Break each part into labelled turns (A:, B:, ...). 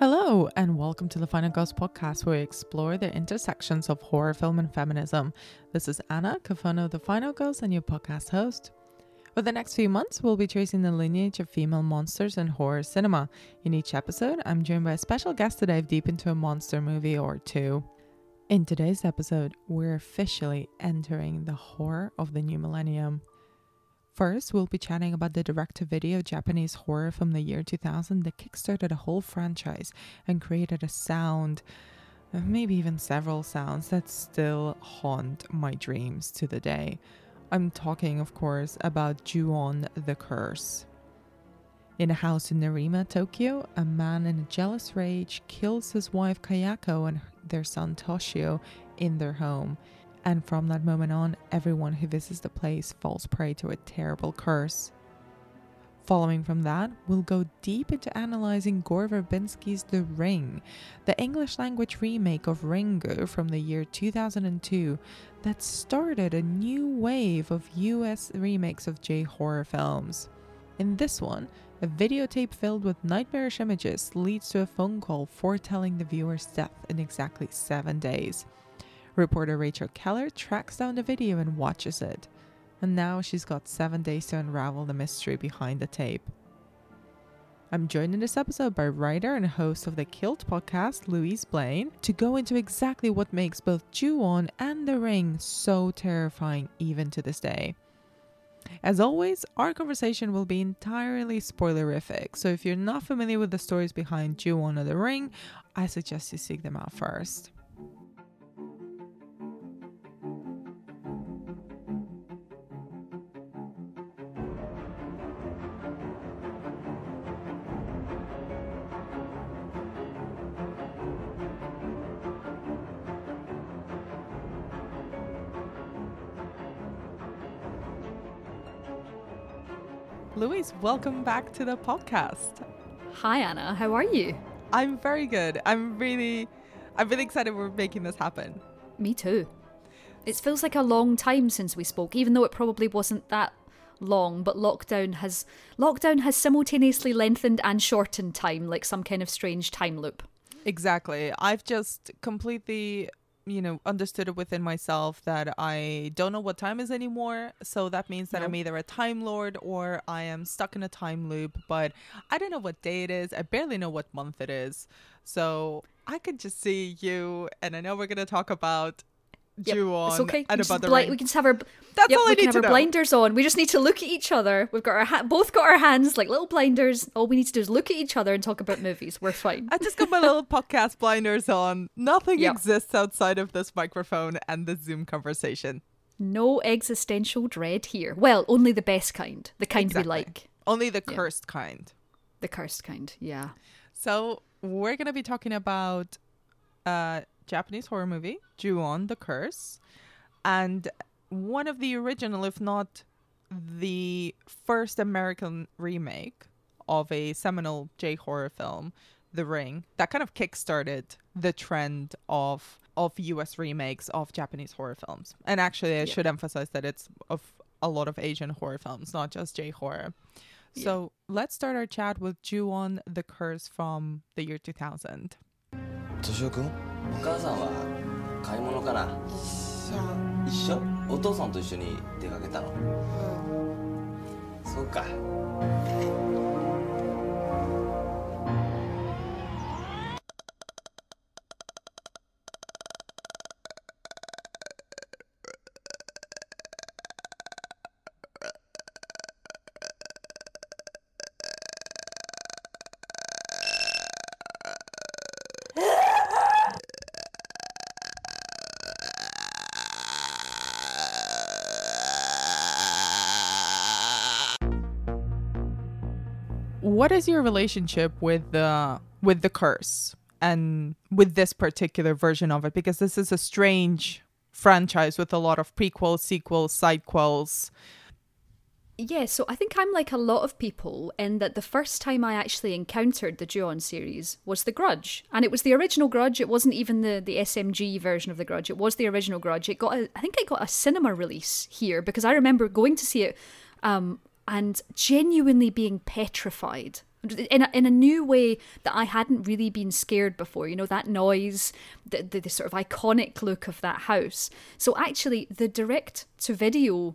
A: Hello, and welcome to the Final Girls podcast, where we explore the intersections of horror film and feminism. This is Anna, co of the Final Girls, and your podcast host. For the next few months, we'll be tracing the lineage of female monsters in horror cinema. In each episode, I'm joined by a special guest to dive deep into a monster movie or two. In today's episode, we're officially entering the horror of the new millennium. First, we'll be chatting about the direct to video Japanese horror from the year 2000 that kickstarted a whole franchise and created a sound, uh, maybe even several sounds, that still haunt my dreams to the day. I'm talking, of course, about Ju-on the Curse. In a house in Nerima, Tokyo, a man in a jealous rage kills his wife Kayako and their son Toshio in their home and from that moment on, everyone who visits the place falls prey to a terrible curse. Following from that, we'll go deep into analyzing Gore Verbinski's The Ring, the English language remake of Ringu from the year 2002 that started a new wave of US remakes of J horror films. In this one, a videotape filled with nightmarish images leads to a phone call foretelling the viewer's death in exactly seven days. Reporter Rachel Keller tracks down the video and watches it. And now she's got seven days to unravel the mystery behind the tape. I'm joined in this episode by writer and host of the Kilt podcast, Louise Blain, to go into exactly what makes both Ju-on and The Ring so terrifying even to this day. As always, our conversation will be entirely spoilerific, so if you're not familiar with the stories behind Ju-on or The Ring, I suggest you seek them out first. Louise, welcome back to the podcast.
B: Hi Anna, how are you?
A: I'm very good. I'm really I'm really excited we're making this happen.
B: Me too. It feels like a long time since we spoke, even though it probably wasn't that long, but lockdown has lockdown has simultaneously lengthened and shortened time like some kind of strange time loop.
A: Exactly. I've just completely you know understood it within myself that I don't know what time is anymore. So that means that nope. I'm either a time lord or I am stuck in a time loop. But I don't know what day it is. I barely know what month it is. So I could just see you, and I know we're gonna talk about
B: yep,
A: on
B: it's okay.
A: and about the
B: bli- we can just have our
A: that's
B: yep,
A: all I
B: we
A: need
B: can have
A: to
B: our
A: know.
B: blinders on. We just need to look at each other. We've got our ha- both got our hands like little blinders. All we need to do is look at each other and talk about movies. We're fine.
A: I just got my little podcast blinders on. Nothing yep. exists outside of this microphone and the Zoom conversation.
B: No existential dread here. Well, only the best kind, the kind
A: exactly.
B: we like.
A: Only the cursed yeah. kind.
B: The cursed kind, yeah.
A: So we're gonna be talking about uh Japanese horror movie, Ju-on the Curse and one of the original, if not the first American remake of a seminal J horror film, The Ring, that kind of kickstarted the trend of of US remakes of Japanese horror films. And actually, I yeah. should emphasize that it's of a lot of Asian horror films, not just J horror. Yeah. So let's start our chat with Ju-on the Curse from the year 2000.
C: 一緒？お父さんと一緒に出かけたの？うん。そうか
A: what is your relationship with the with the curse and with this particular version of it? Because this is a strange franchise with a lot of prequels, sequels, sidequels.
B: Yeah, so I think I'm like a lot of people in that the first time I actually encountered the Ju-on series was The Grudge. And it was the original Grudge. It wasn't even the, the SMG version of The Grudge. It was the original Grudge. It got a, I think it got a cinema release here because I remember going to see it um, and genuinely being petrified in a, in a new way that I hadn't really been scared before. You know, that noise, the, the, the sort of iconic look of that house. So actually, the direct to video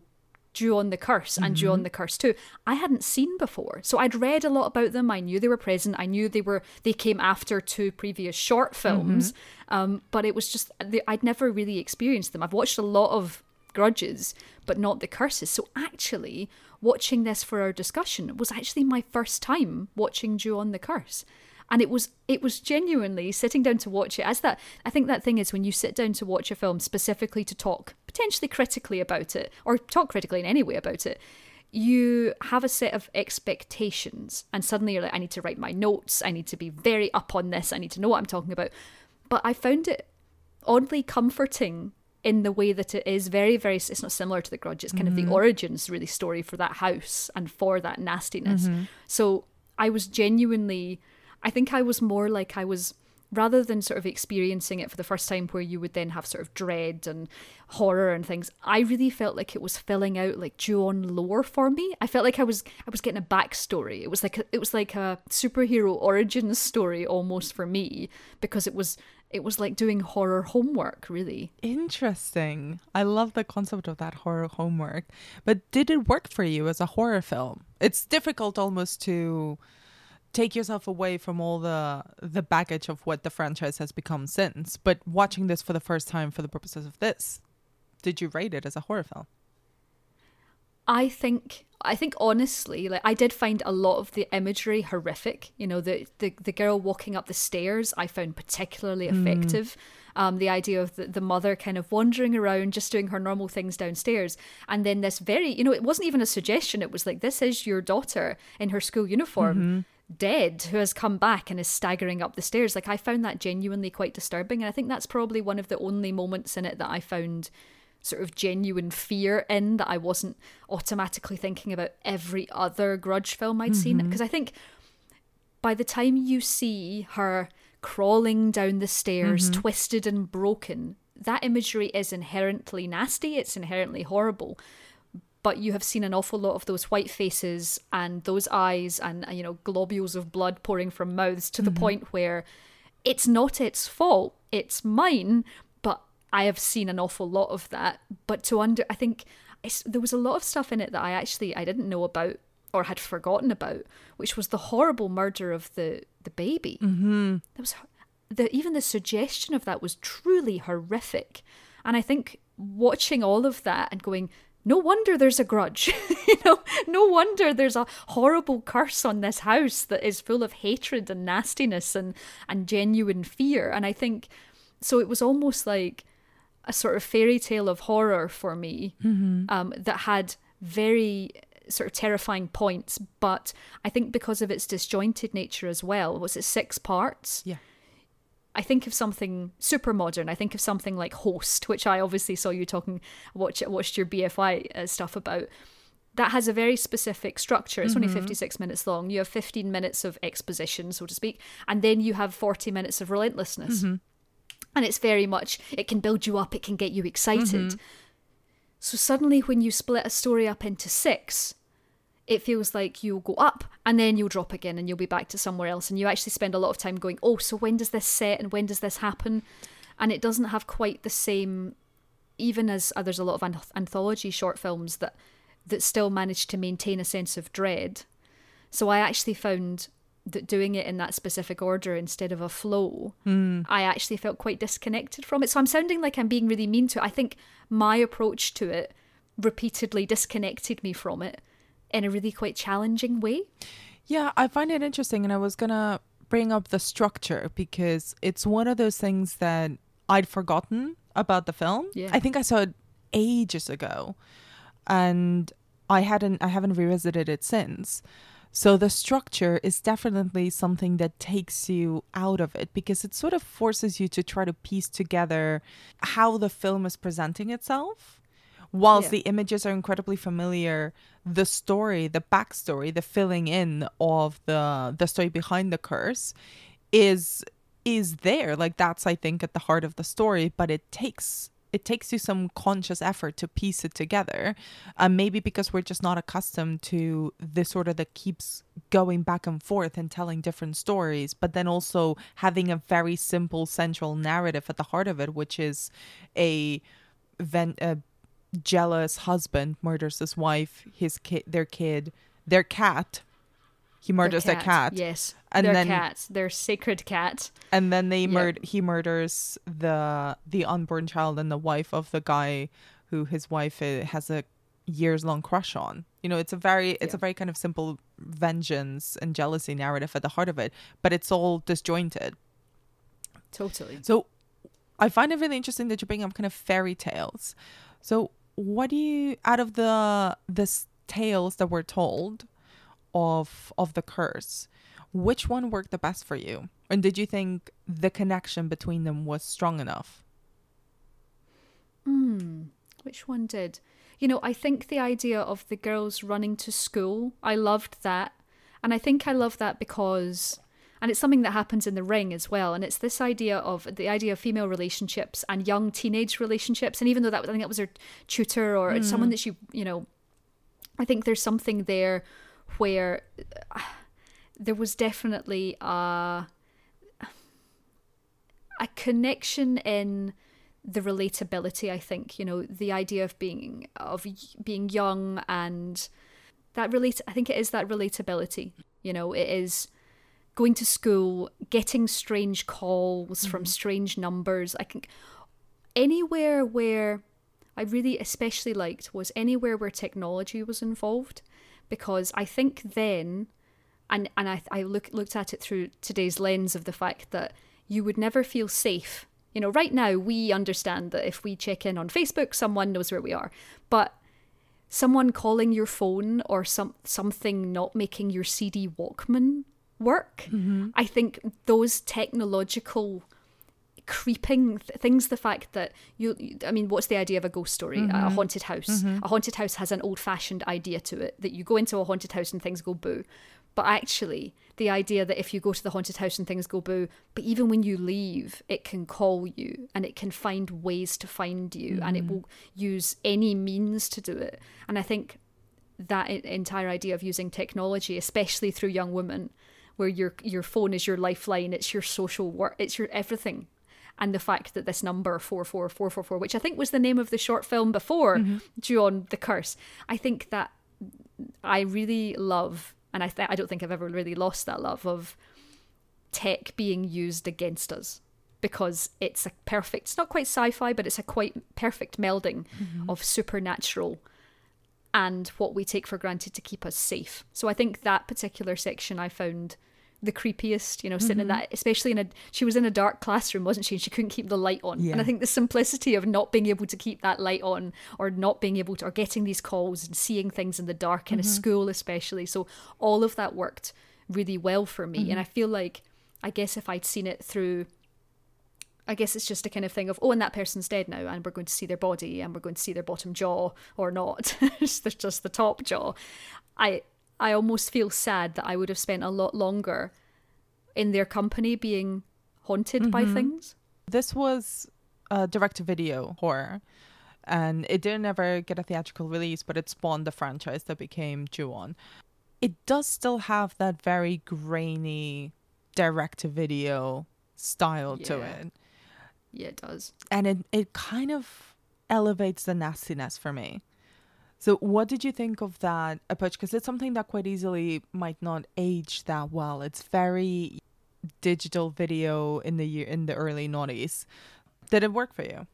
B: Ju-on the Curse and Ju-on the Curse 2 I hadn't seen before. So I'd read a lot about them. I knew they were present. I knew they were they came after two previous short films. Um, but it was just I'd never really experienced them. I've watched a lot of grudges, but not the curses. So actually, watching this for our discussion was actually my first time watching Ju-on the Curse. And it was it was genuinely sitting down to watch it as that I think that thing is when you sit down to watch a film specifically to talk potentially critically about it or talk critically in any way about it you have a set of expectations and suddenly you're like i need to write my notes i need to be very up on this i need to know what i'm talking about but i found it oddly comforting in the way that it is very very it's not similar to the grudge it's kind of the mm-hmm. origins really story for that house and for that nastiness. Mm-hmm. So i was genuinely i think i was more like i was rather than sort of experiencing it for the first time where you would then have sort of dread and horror and things i really felt like it was filling out like Ju-on lore for me i felt like i was i was getting a backstory it was like a, it was like a superhero origin story almost for me because it was it was like doing horror homework really
A: Interesting. I love the concept of that horror homework. But did it work for you as a horror film? It's difficult almost to take yourself away from all the the baggage of what the franchise has become since. But watching this for the first time for the purposes of this, did you rate it as a horror film?
B: I think I think honestly, like I did find a lot of the imagery horrific. You know, the the, the girl walking up the stairs I found particularly effective. Um, the idea of the, the mother kind of wandering around, just doing her normal things downstairs, and then this very, you know, it wasn't even a suggestion. It was like, this is your daughter in her school uniform. Dead, who has come back and is staggering up the stairs. Like, I found that genuinely quite disturbing. And I think that's probably one of the only moments in it that I found sort of genuine fear in that I wasn't automatically thinking about every other grudge film I'd seen. Mm-hmm. Because I think by the time you see her crawling down the stairs, mm-hmm. twisted and broken, that imagery is inherently nasty, it's inherently horrible. But you have seen an awful lot of those white faces and those eyes and, uh, you know, globules of blood pouring from mouths to the point where it's not its fault, it's mine, but I have seen an awful lot of that. But to under, I think there was a lot of stuff in it that I actually I didn't know about or had forgotten about, which was the horrible murder of the the baby. Mm-hmm. That was the even the suggestion of that was truly horrific, and I think watching all of that and going. No wonder there's a grudge. you know, no wonder there's a horrible curse on this house that is full of hatred and nastiness and and genuine fear. And I think so it was almost like a sort of fairy tale of horror for me um, that had very sort of terrifying points, but I think because of its disjointed nature as well, was it six parts?
A: Yeah.
B: I think of something super modern. I think of something like Host, which I obviously saw you talking, watch, watched your BFI uh, stuff about. That has a very specific structure. It's only mm-hmm. 56 minutes long. You have 15 minutes of exposition, so to speak, and then you have 40 minutes of relentlessness. Mm-hmm. And it's very much, it can build you up, it can get you excited. Mm-hmm. So suddenly, when you split a story up into six, it feels like you'll go up and then you'll drop again and you'll be back to somewhere else. And you actually spend a lot of time going, oh, so when does this set and when does this happen? And it doesn't have quite the same, even as uh, there's a lot of anth- anthology short films that that still manage to maintain a sense of dread. So I actually found that doing it in that specific order instead of a flow, I actually felt quite disconnected from it. So I'm sounding like I'm being really mean to it. I think my approach to it repeatedly disconnected me from it in a really quite challenging way.
A: Yeah, I find it interesting, and I was gonna bring up the structure because it's one of those things that I'd forgotten about the film.
B: Yeah.
A: I think I saw it ages ago, and I hadn't, I haven't revisited it since. So the structure is definitely something that takes you out of it because it sort of forces you to try to piece together how the film is presenting itself. Whilst
B: Yeah.
A: the images are incredibly familiar, the story, the backstory, the filling in of the the story behind the curse is is there. Like that's I think at the heart of the story, but it takes it takes you some conscious effort to piece it together. Um, maybe because we're just not accustomed to this sort of that keeps going back and forth and telling different stories, but then also having a very simple central narrative at the heart of it, which is a, ven- a jealous husband murders his wife, his kid, their kid, their cat. He murders
B: Their
A: their cat.
B: Yes.
A: And
B: their
A: then-
B: cat. Their sacred cat.
A: and then they
B: Yep.
A: murder he murders the the unborn child and the wife of the guy who his wife uh, has a years long crush on you know it's a very it's
B: Yeah.
A: a very kind of simple vengeance and jealousy narrative at the heart of it but it's all disjointed
B: Totally.
A: so i find it really interesting that you bring up kind of fairy tales so what do you out of the the tales that were told of of the curse which one worked the best for you and did you think the connection between them was strong enough
B: Hmm. Which one did? You know, I think the idea of the girls running to school, I loved that. And I think I love that because and it's something that happens in the ring as well. And it's this idea of the idea of female relationships and young teenage relationships. And even though that was I think that was her tutor or it's someone that she you know I think there's something there where uh, there was definitely a a connection in the relatability i think you know the idea of being of being young and that relate i think it is that relatability you know it is going to school getting strange calls from mm-hmm. strange numbers i think anywhere where i really especially liked was anywhere where technology was involved because i think then and and I I look looked at it through today's lens of the fact that you would never feel safe. You know, right now we understand that if we check in on Facebook, someone knows where we are. But someone calling your phone or some something not making your CD Walkman work, mm-hmm. I think those technological creeping th- things the fact that you i mean what's the idea of a ghost story? A mm-hmm. haunted house. Mm-hmm. A haunted house has an old fashioned idea to it that you go into a haunted house and things go boo. But actually the idea that if you go to the haunted house and things go boo but even when you leave it can call you and it can find ways to find you and it will use any means to do it. And i think that entire idea of using technology especially through young women where your your phone is your lifeline it's your social work it's your everything. And the fact that this number 44444 which i think was the name of the short film before mm-hmm. Ju-on the curse i think that i really love and i th- i don't think i've ever really lost that love of tech being used against us because it's a perfect it's not quite sci-fi but it's a quite perfect melding mm-hmm. of supernatural and what we take for granted to keep us safe. So i think that particular section i found the creepiest you know sitting in mm-hmm. that especially in a she was in a dark classroom wasn't she? And she couldn't keep the light on. And i think the simplicity of not being able to keep that light on or not being able to or getting these calls and seeing things in the dark in a mm-hmm. school especially. So all of that worked really well for me. Mm-hmm. And i feel like i guess if i'd seen it through I guess it's just a kind of thing of, oh, and that person's dead now, and we're going to see their body, and we're going to see their bottom jaw or not. it's just- the top jaw. I I almost feel sad that I would have spent a lot longer in their company being haunted by mm-hmm. things.
A: This was a direct to video horror. And it didn't ever get a theatrical release, but it spawned the franchise that became Ju-on. It does still have that very grainy direct to video style to it.
B: Yeah, it does.
A: And it, it kind of elevates the nastiness for me. So, what did you think of that approach? Because it's something that quite easily might not age that well. It's very digital video in the year in the early noughties. Did it work for you?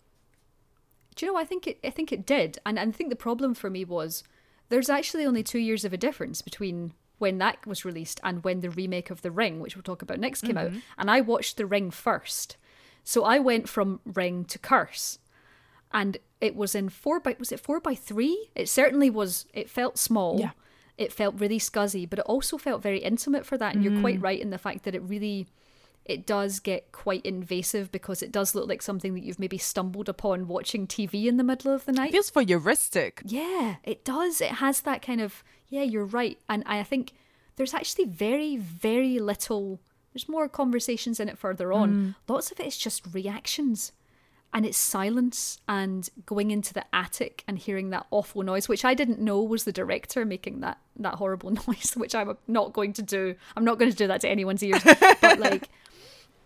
B: Do you know? I think it. I think it did, and and I think the problem for me was there's actually only two years of a difference between when that was released and when the remake of The Ring, which we'll talk about next, came out. Mm-hmm. And I watched The Ring first, so I went from Ring to Curse, and it was in four by was it four by three? It certainly was. It felt small.
A: Yeah.
B: It felt really scuzzy, but it also felt very intimate for that. And you're quite mm. right in the fact that it really it does get quite invasive because it does look like something that you've maybe stumbled upon watching TV in the middle of the night.
A: It feels voyeuristic.
B: Yeah, it does. It has that kind of yeah, you're right. And I think there's actually very, very little there's more conversations in it further on. Lots of it is just reactions. and it's silence and going into the attic and hearing that awful noise which i didn't know was the director making that that horrible noise which i'm not going to do i'm not going to do that to anyone's ears but like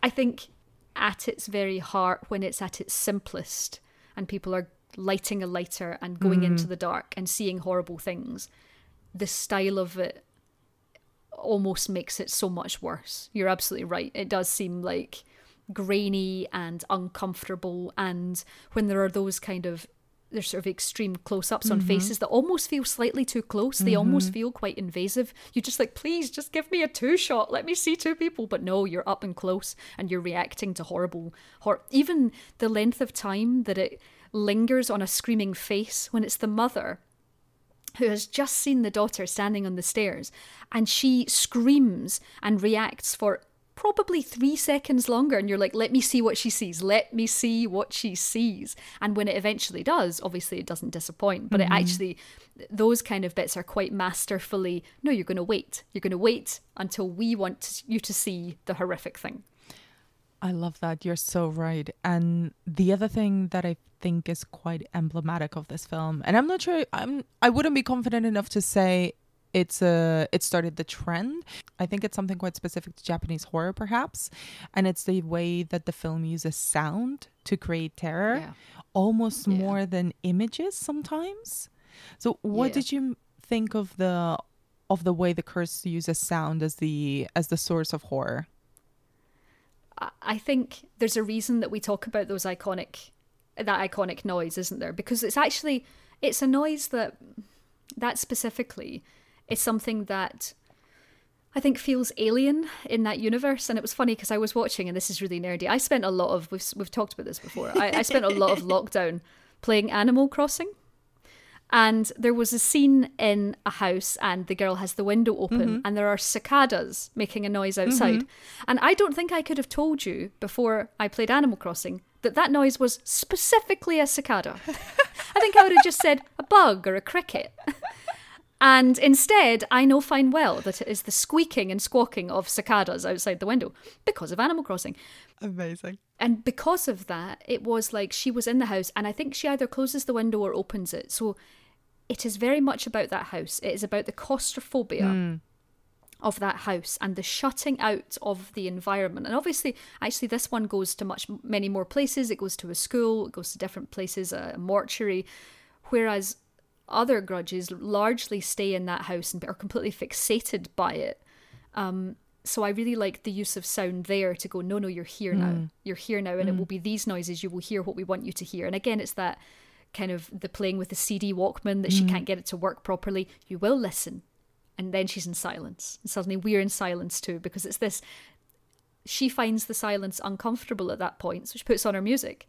B: i think at its very heart when it's at its simplest and people are lighting a lighter and going
A: Mm.
B: into the dark and seeing horrible things the style of it almost makes it so much worse. You're absolutely right. It does seem like grainy and uncomfortable and when there are those kind of there's sort of extreme close-ups on mm-hmm. faces that almost feel slightly too close. They mm-hmm. almost feel quite invasive. You're just like please just give me a two shot. Let me see two people. But no you're up and close and you're reacting to horrible hor- even the length of time that it lingers on a screaming face when it's the mother who has just seen the daughter standing on the stairs and she screams and reacts for probably three seconds longer and you're like let me see what she sees. Let me see what she sees. And when it eventually does obviously it doesn't disappoint but it mm-hmm. actually those kind of bits are quite masterfully no you're going to wait. You're going to wait until we want you to see the horrific thing
A: I love that. You're so right. And the other thing that I think is quite emblematic of this film, and I'm not sure I'm I wouldn't be confident enough to say it's a it started the trend. I think it's something quite specific to Japanese horror perhaps, and it's the way that the film uses sound to create terror
B: Yeah.
A: almost
B: Yeah.
A: more than images sometimes. So what
B: Yeah.
A: did you think of the of the way the curse uses sound as the as the source of horror?
B: I- think there's a reason that we talk about those iconic that iconic noise, isn't there? Because it's actually it's a noise that that specifically is something that I think feels alien in that universe. And it was funny because I was watching, and this is really nerdy. I spent a lot of we've we've talked about this before. I, I spent a lot of lockdown playing Animal Crossing. And there was a scene in a house, and the girl has the window open, mm-hmm. and there are cicadas making a noise outside. Mm-hmm. And I don't think I could have told you before I played Animal Crossing that that noise was specifically a cicada. I think I would have just said a bug or a cricket. And instead, I know fine well that it is the squeaking and squawking of cicadas outside the window because of Animal Crossing.
A: Amazing.
B: And because of that, it was like she was in the house, and I think she either closes the window or opens it. So it is very much about that house. It is about the claustrophobia of that house and the shutting out of the environment. And obviously, actually, this one goes to much many more places. It goes to a school, it goes to different places, a mortuary, whereas other grudges largely stay in that house and are completely fixated by it. Um, so I really like the use of sound there to go, no, no, you're here now. Mm. You're here now, and it mm. will be these noises. You will hear what we want you to hear. And again, it's that kind of the playing with the CD Walkman that she mm. can't get it to work properly. You will listen. And then she's in silence. And suddenly we're in silence too, because it's this. She finds the silence uncomfortable at that point, so she puts on her music.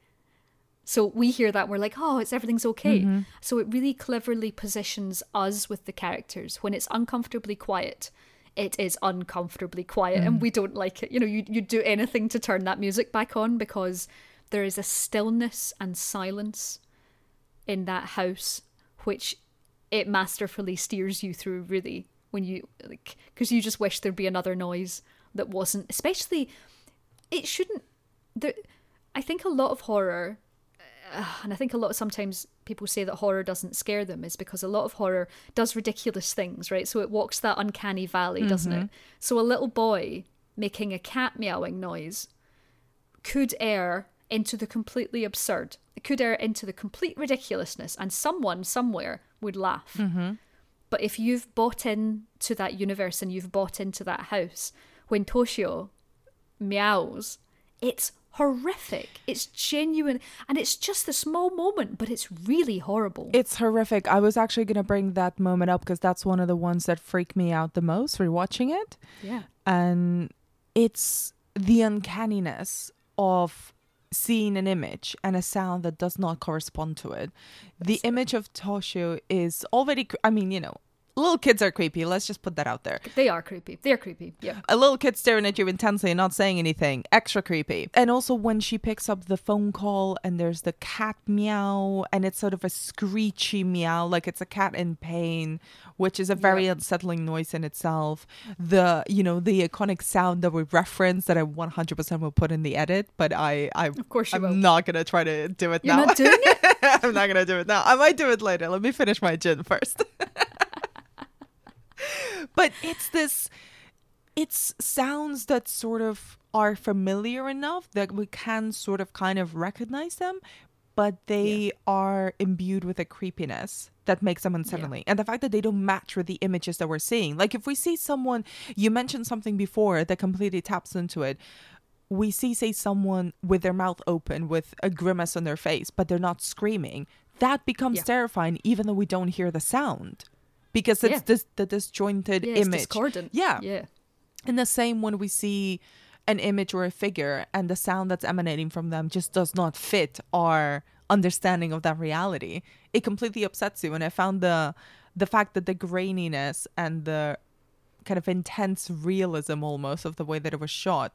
B: So we hear that, we're like, oh, it's everything's okay. Mm-hmm. So it really cleverly positions us with the characters. When it's uncomfortably quiet, it is uncomfortably quiet and mm. we don't like it. You know, you, you'd do anything to turn that music back on because there is a stillness and silence in that house which it masterfully steers you through really when you like because you just wish there'd be another noise that wasn't especially it shouldn't there i think a lot of horror uh, and i think a lot of sometimes people say that horror doesn't scare them is because a lot of horror does ridiculous things right so it walks that uncanny valley doesn't it so a little boy making a cat meowing noise could err into the completely absurd. It could err into the complete ridiculousness, and someone somewhere would laugh. But if you've bought in to that universe and you've bought into that house, when Toshio meows, it's horrific. It's genuine, and it's just a small moment, but it's really horrible.
A: It's horrific. I was actually going to bring that moment up because that's one of the ones that freak me out the most rewatching it.
B: yeah.
A: And it's the uncanniness of seeing an image and a sound that does not correspond to it. The image of Toshio is already, I mean, you know, little kids are creepy. Let's just put that out there.
B: They are creepy. They're creepy. Yeah.
A: A little kid staring at you intensely and not saying anything. Extra creepy. And also when she picks up the phone call and there's the cat meow and it's sort of a screechy meow, like it's a cat in pain, which is a very
B: Yep.
A: unsettling noise in itself. The you know the iconic sound that we reference that I 100% will put in the edit, but I I
B: Of course
A: I'm
B: will.
A: not gonna try to do it
B: You're
A: now.
B: not doing it?
A: I'm not gonna do it now. I might do it later. Let me finish my gin first. but it's this it's sounds that sort of are familiar enough that we can sort of kind of recognize them, but they are imbued with a creepiness that makes them unsettling. And the fact that they don't match with the images that we're seeing. Like if we see someone, you mentioned something before that completely taps into it. We see, say, someone with their mouth open with a grimace on their face, but they're not screaming. That becomes
B: Yeah.
A: terrifying, even though we don't hear the sound, because it's
B: Yeah.
A: this the disjointed
B: Yeah, it's
A: image.
B: discordant.
A: Yeah.
B: Yeah.
A: And the same when we see an image or a figure and the sound that's emanating from them just does not fit our understanding of that reality. It completely upsets you. And I found the the fact that the graininess and the kind of intense realism almost of the way that it was shot,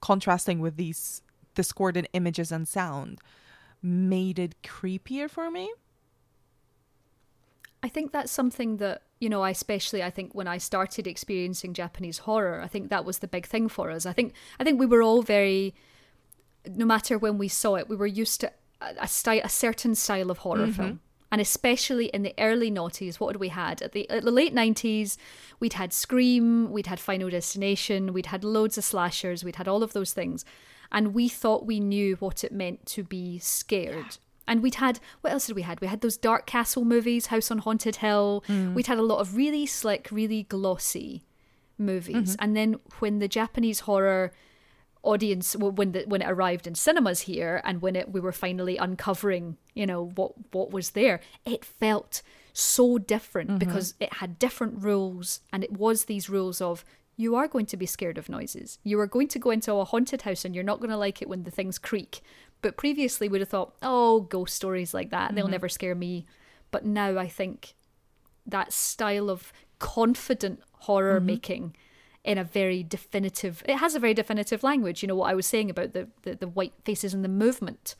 A: contrasting with these discordant images and sound, made it creepier for me.
B: I think that's something that, you know, I especially I think when I started experiencing Japanese horror, I think that was the big thing for us. I think I think we were all very no matter when we saw it, we were used to a, a, sty- a certain style of horror mm-hmm. film. And especially in the early noughties, what had we had? At the, at the late 90s, we'd had Scream, we'd had Final Destination, we'd had loads of slashers, we'd had all of those things. And we thought we knew what it meant to be scared. And we'd had, what else did we had? We had those Dark Castle movies, House on Haunted Hill. Hmm. We'd had a lot of really slick, really glossy movies. Mm-hmm. And then when the Japanese horror audience when the when it arrived in cinemas here and when it we were finally uncovering you know what what was there it felt so different mm-hmm. because it had different rules and it was these rules of you are going to be scared of noises you are going to go into a haunted house and you're not going to like it when the things creak but previously we'd have thought oh ghost stories like that they'll mm-hmm. never scare me. But now i think that style of confident horror mm-hmm. making in a very definitive it has a very definitive language. You know what i was saying about the the, the white faces and the movement?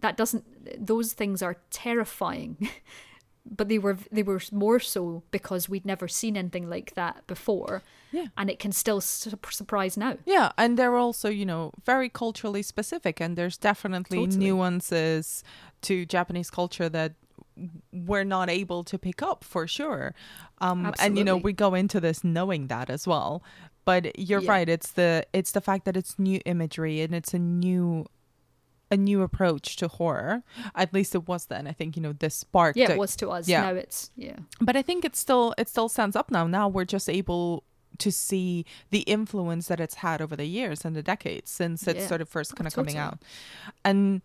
B: That doesn't those things are terrifying but they were they were more so because we'd never seen anything like that before
A: Yeah.
B: and it can still su- surprise now
A: Yeah, and they're also, you know, very culturally specific, and there's definitely
B: Totally.
A: nuances to Japanese culture that we're not able to pick up for sure. Um, and you know, we go into this knowing that as well. But you're
B: Yeah.
A: right; it's the it's the fact that it's new imagery and it's a new a new approach to horror. At least it was then. I think you know this sparked.
B: yeah it was to us
A: yeah.
B: now it's yeah
A: but I think it still it still stands up now. Now we're just able to see the influence that it's had over the years and the decades since it
B: Yeah.
A: started first
B: Oh,
A: kind of coming out. And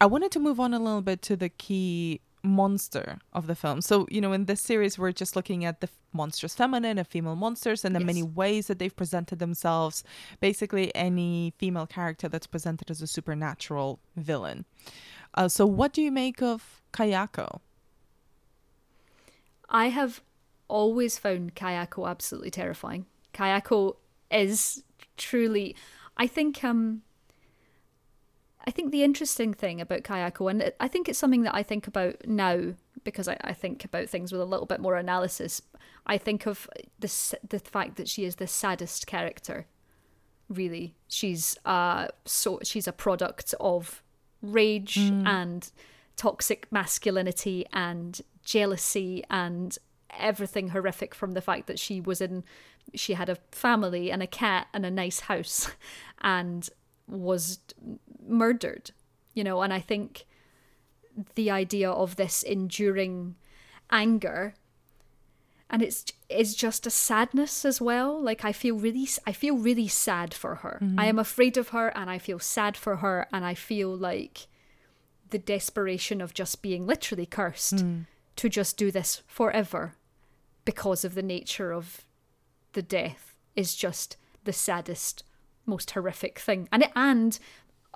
A: I wanted to move on a little bit to the key monster of the film. So, you know, in this series we're just looking at the f- monsters feminine and female monsters and the many ways that they've presented themselves. Basically any female character that's presented as a supernatural villain. Uh, so what do you make of Kayako?
B: I have always found Kayako absolutely terrifying. Kayako is truly I think um I think the interesting thing about Kayako, and I think it's something that I think about now because I, I think about things with a little bit more analysis. I think of the the fact that she is the saddest character. Really, she's uh so she's a product of rage and toxic masculinity and jealousy and everything horrific from the fact that she was in she had a family and a cat and a nice house and was murdered you know and i think the idea of this enduring anger and it's it's just a sadness as well. Like i feel really i feel really sad for her. Mm-hmm. I am afraid of her and i feel sad for her and i feel like the desperation of just being literally cursed mm. to just do this forever because of the nature of the death is just the saddest most horrific thing. And it and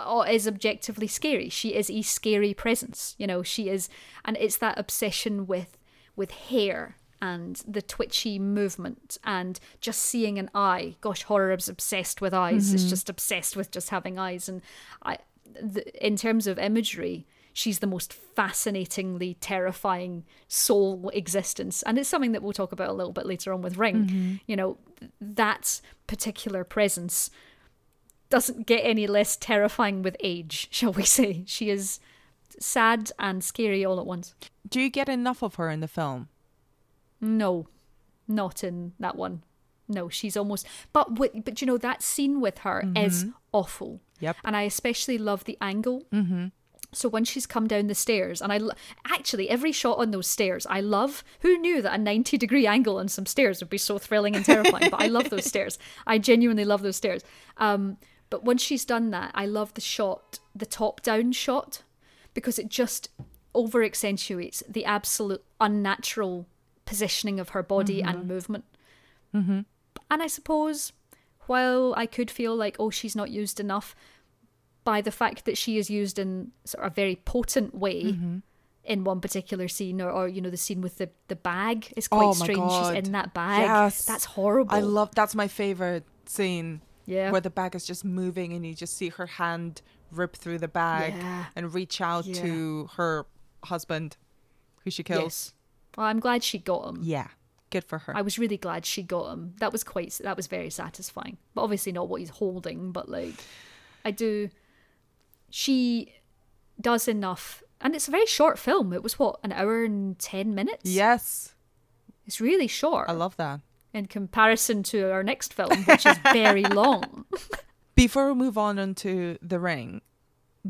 B: uh, is objectively scary she is a scary presence you know she is and it's that obsession with with hair and the twitchy movement and just seeing an eye. Gosh, horror is obsessed with eyes. It's just obsessed with just having eyes. And I, the, in terms of imagery, she's the most fascinatingly terrifying soul existence. And it's something that we'll talk about a little bit later on with Ring. You know, that particular presence doesn't get any less terrifying with age, shall we say. She is sad and scary all at once.
A: Do you get enough of her in the film?
B: No, not in that one. No, she's almost. But wi- but you know that scene with her is awful.
A: Yep.
B: And I especially love the angle. Mm-hmm. So when she's come down the stairs, and I lo- actually every shot on those stairs, I love. Who knew that a ninety degree angle on some stairs would be so thrilling and terrifying? but I love those stairs. I genuinely love those stairs. Um, but once she's done that, I love the shot, the top down shot, because it just over accentuates the absolute unnatural positioning of her body and movement. Mm-hmm. And I suppose while I could feel like, oh, she's not used enough, by the fact that she is used in sort of a very potent way
A: Mm-hmm.
B: in one particular scene, or, or you know, the scene with the, the bag is quite
A: Oh
B: strange.
A: God.
B: She's in that bag.
A: Yes.
B: That's horrible.
A: I love that's my favorite scene.
B: Yeah.
A: Where the bag is just moving and you just see her hand rip through the bag
B: Yeah.
A: and reach out
B: Yeah.
A: to her husband who she kills.
B: Yes. Well, I'm glad she got him.
A: Yeah. Good for her.
B: I was really glad she got him. That was quite that was very satisfying. But obviously not what he's holding, but like I do she does enough and it's a very short film. It was what, an hour and 10 minutes?
A: yes.
B: It's really short
A: I love that.
B: In comparison to our next film, which is very long.
A: Before we move on into the ring,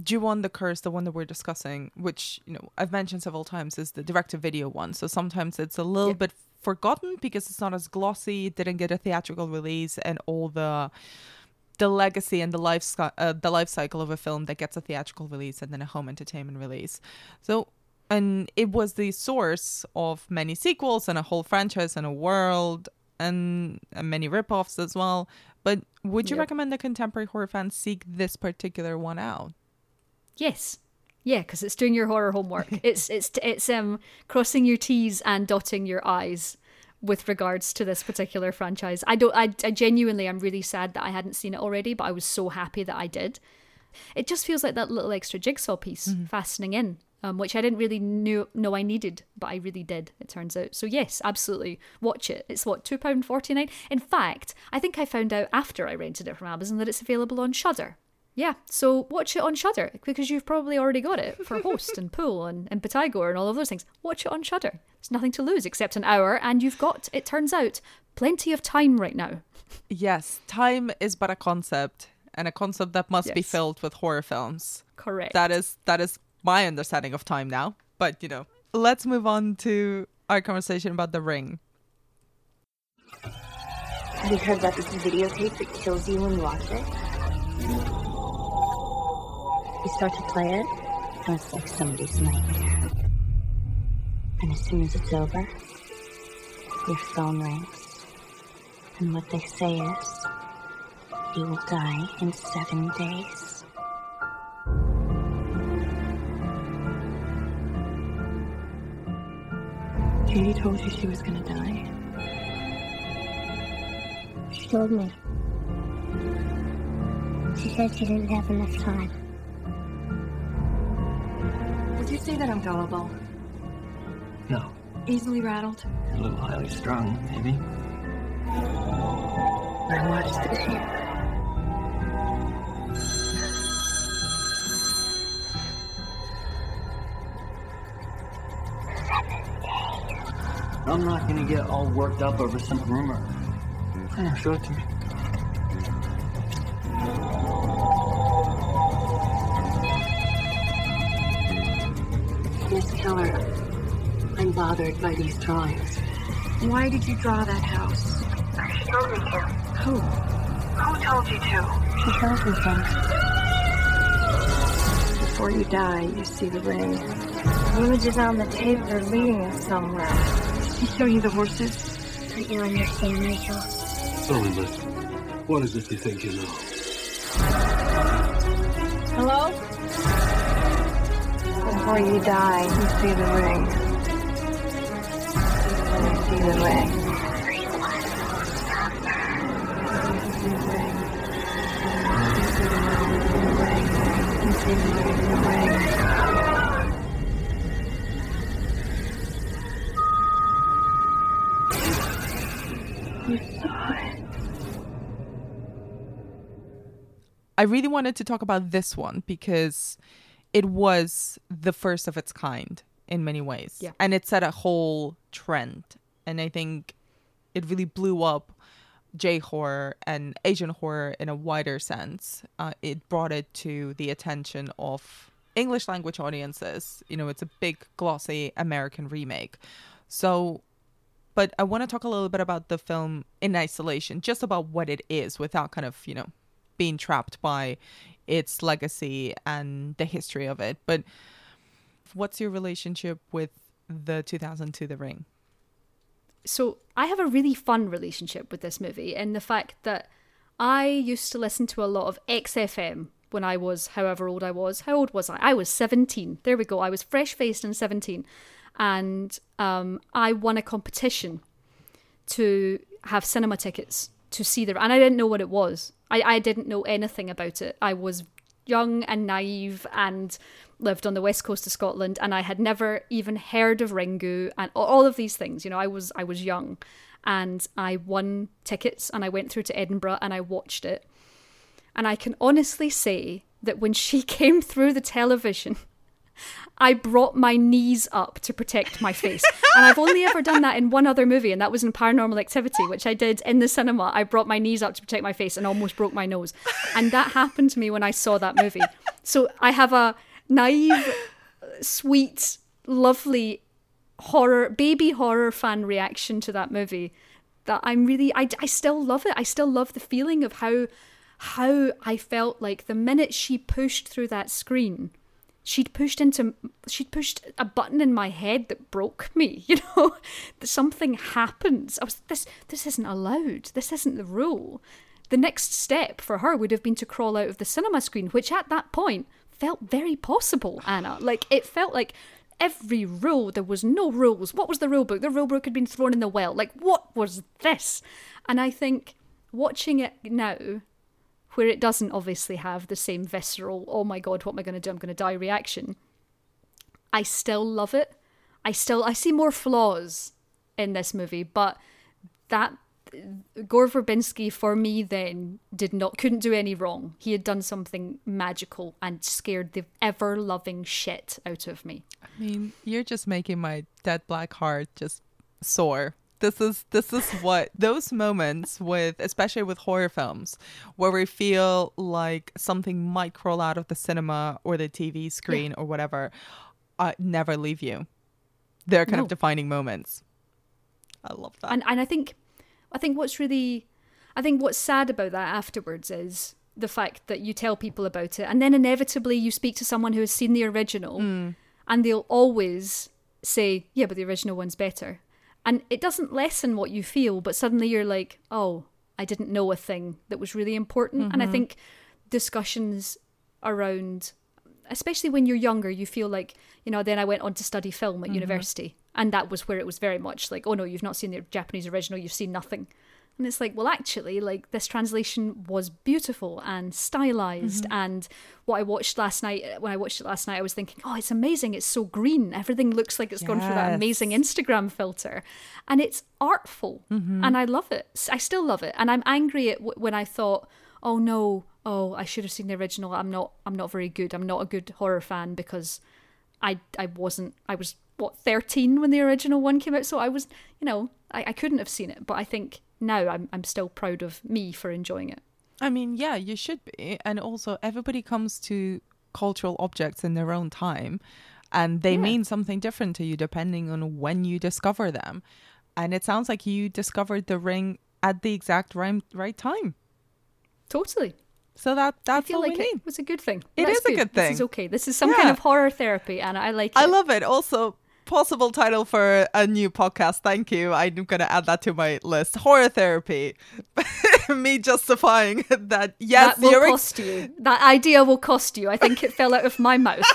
A: Ju-on the Curse, the one that we're discussing, which you know I've mentioned several times, is the direct-to-video one. So sometimes it's a little
B: Yeah.
A: bit forgotten because it's not as glossy. It didn't get a theatrical release, and all the the legacy and the life uh, the life cycle of a film that gets a theatrical release and then a home entertainment release. So. And it was the source of many sequels and a whole franchise and a world and, and many ripoffs as well. But would you
B: Yep.
A: recommend the contemporary horror fans seek this particular one out?
B: Yes. Yeah, because it's doing your horror homework. it's it's it's um crossing your T's and dotting your I's with regards to this particular franchise. I don't. I, I genuinely, I'm really sad that I hadn't seen it already, but I was so happy that I did. It just feels like that little extra jigsaw piece fastening in, um, which I didn't really knew know I needed, but I really did. It turns out. So yes, absolutely, watch it. It's what two pound forty nine. In fact, I think I found out after I rented it from Amazon that it's available on Shudder. Yeah, so watch it on Shudder because you've probably already got it for Host and Pool and, and Pythagore and all of those things. Watch it on Shudder. There's nothing to lose except an hour, and you've got, it turns out, plenty of time right now.
A: Yes, time is but a concept, and a concept that must be filled with horror films.
B: Correct.
A: That is that is my understanding of time now. But you know, let's move on to our conversation about the ring.
D: Have you heard about this videotape that kills you when you watch it? You start to play it, and it's like somebody's nightmare. And as soon as it's over, your phone rings. And what they say is, you will die in seven days.
E: Katie told you she was gonna die.
D: She told me. She said she didn't have enough time.
E: Would you say that I'm gullible?
F: No,
E: Easily rattled?
F: a little highly strung, maybe.
D: I watched this year.
F: I'm not gonna get all worked up over some rumor. Yeah, show it to me.
E: Miss Keller, I'm bothered by these drawings. Why did you draw that house?
D: She told me to.
E: Who? Who told you to?
D: She shows me things.
E: Before you die, you see the ring.
D: The images on the tape are leading us somewhere.
E: Did she show you the horses?
D: Don't you understand, Rachel?
G: Elizabeth, what is it you think you know?
D: Hello? Before you die, you see the ring.
E: You see the ring.
A: I really wanted to talk about this one because it was the first of its kind in many ways.
B: Yeah.
A: And it set a whole trend. And I think it really blew up J horror and Asian horror in a wider sense. Uh, it brought it to the attention of English language audiences. You know, it's a big, glossy American remake. So, but I want to talk a little bit about the film in isolation, just about what it is without kind of, you know, being trapped by its legacy and the history of it. But what's your relationship with the 2002 The Ring?
B: So I have a really fun relationship with this movie and the fact that I used to listen to a lot of XFM when I was however old I was. How old was I? I was 17. There we go. I was fresh faced and 17. And um, I won a competition to have cinema tickets to see the and I didn't know what it was. I, I didn't know anything about it. I was young and naive and lived on the west coast of Scotland and I had never even heard of Ringu and all of these things. You know, I was I was young and I won tickets and I went through to Edinburgh and I watched it. And I can honestly say that when she came through the television I brought my knees up to protect my face. and I've only ever done that in one other movie, and that was in Paranormal Activity, which I did in the cinema. I brought my knees up to protect my face and almost broke my nose. And that happened to me when I saw that movie. So I have a naive, sweet, lovely horror, baby horror fan reaction to that movie that I'm really, I, I still love it. I still love the feeling of how, how I felt like the minute she pushed through that screen she'd pushed into she'd pushed a button in my head that broke me you know? Something happens. I was this this isn't allowed. This isn't the rule. The next step for her would have been to crawl out of the cinema screen which at that point felt very possible anna. Like it felt like every rule there was no rules. What was the rule book? The rule book had been thrown in the well. Like what was this? And i think watching it now where it doesn't obviously have the same visceral, oh my god, what am I going to do? I'm going to die reaction. I still love it. I still I see more flaws in this movie, but that Gore Verbinski for me then did not couldn't do any wrong. He had done something magical and scared the ever loving shit out of me.
A: I mean, you're just making my dead black heart just sore this is this is what those moments with especially with horror films where we feel like something might crawl out of the cinema or the TV screen yeah. or whatever uh, never leave you. They're kind no. of defining moments. I love that.
B: And and I think I think what's really I think what's sad about that afterwards is the fact that you tell people about it and then inevitably you speak to someone who has seen the original
A: mm.
B: and they'll always say, Yeah, but the original one's better and it doesn't lessen what you feel but suddenly you're like oh i didn't know a thing that was really important mm-hmm. and i mm-hmm. think discussions around especially when you're younger you feel like you know then i went on to study film at mm-hmm. university and that was where it was very much like oh no you've not seen the japanese original you've seen nothing and it's like well actually like this translation was beautiful and stylized mm-hmm. and what i watched last night when i watched it last night i was thinking oh it's amazing. It's so green. Everything looks like it's yes. gone through that amazing instagram filter. And it's artful.
A: Mm-hmm.
B: and i love it. I still love it. And i'm angry at w- when i thought oh no. Oh i should have seen the original. I'm not i'm not very good. I'm not a good horror fan because i i wasn't i was what 13 when the original one came out. So i was you know I, I couldn't have seen it but i think now I'm I'm still proud of me for enjoying it.
A: I mean, yeah, you should be. And also everybody comes to cultural objects in their own time and they yeah. mean something different to you depending on when you discover them. And it sounds like you discovered the ring at the exact right, right time.
B: Totally.
A: So that that's
B: I feel
A: all
B: like
A: we
B: it
A: need.
B: was a good thing.
A: It
B: that's
A: is a good thing.
B: This is okay. This is some
A: yeah.
B: kind of horror therapy, and I like. It.
A: I love it. Also, possible title for a new podcast. Thank you. I'm going to add that to my list. Horror therapy. Me justifying that, yes,
B: that will cost you. That idea will cost you. I think it fell out of my mouth.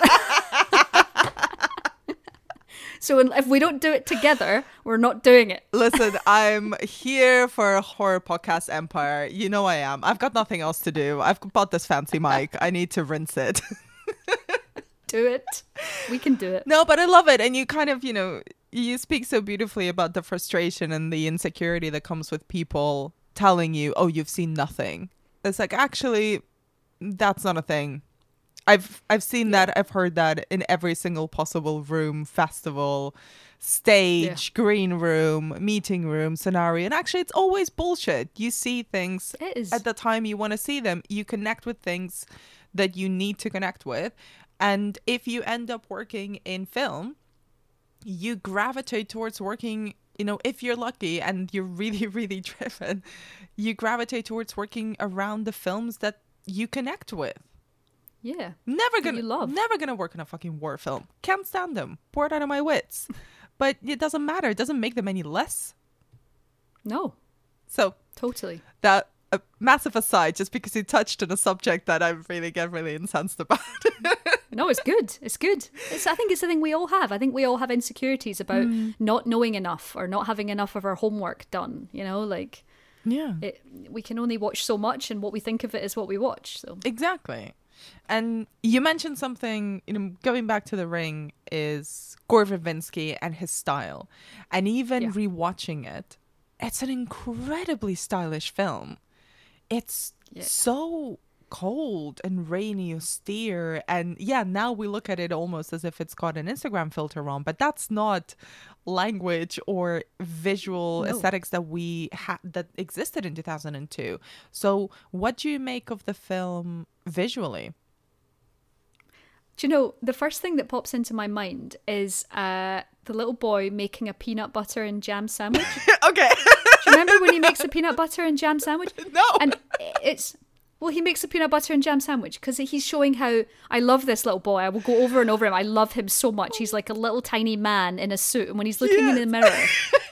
B: So if we don't do it together, we're not doing it.
A: Listen, I'm here for a horror podcast empire. You know I am. I've got nothing else to do. I've bought this fancy mic. I need to rinse it.
B: Do it. We can do it.
A: no, but I love it. And you kind of, you know, you speak so beautifully about the frustration and the insecurity that comes with people telling you, "Oh, you've seen nothing." It's like actually that's not a thing. I've I've seen that. I've heard that in every single possible room, festival, stage, green room, meeting room scenario. And actually, it's always bullshit. You see things at the time you want to see them. You connect with things that you need to connect with. And if you end up working in film, you gravitate towards working you know if you're lucky and you're really really driven you gravitate towards working around the films that you connect with.
B: Yeah.
A: never gonna
B: you love.
A: never gonna work in a fucking war film. Can't stand them. Bored out of my wits. But it doesn't matter. It doesn't make them any less.
B: No,
A: so
B: totally.
A: that a massive aside just because you touched on a subject that i really get really incensed about
B: No, it's good. It's good. It's, I think it's the thing we all have. I think we all have insecurities about hmm. not knowing enough or not having enough of our homework done. You know, like
A: yeah
B: it, we can only watch so much, and what we think of it is what we watch. So
A: Exactly. And you mentioned something, you know, going back to the ring is Gore Verbinski and his style. And even
B: Yeah.
A: rewatching it, it's an incredibly stylish film. It's
B: Yeah.
A: so cold and rainy, austere. And yeah, now we look at it almost as if it's got an Instagram filter on, but that's not language or visual
B: No.
A: aesthetics that we had that existed in 2002. So, what do you make of the film visually?
B: Do you know the first thing that pops into my mind is uh, the little boy making a peanut butter and jam sandwich.
A: okay.
B: Do you remember when he makes a peanut butter and jam sandwich?
A: No.
B: And it's well, he makes a peanut butter and jam sandwich because he's showing how I love this little boy. I will go over and over him. I love him so much. He's like a little tiny man in a suit, and when he's looking in the mirror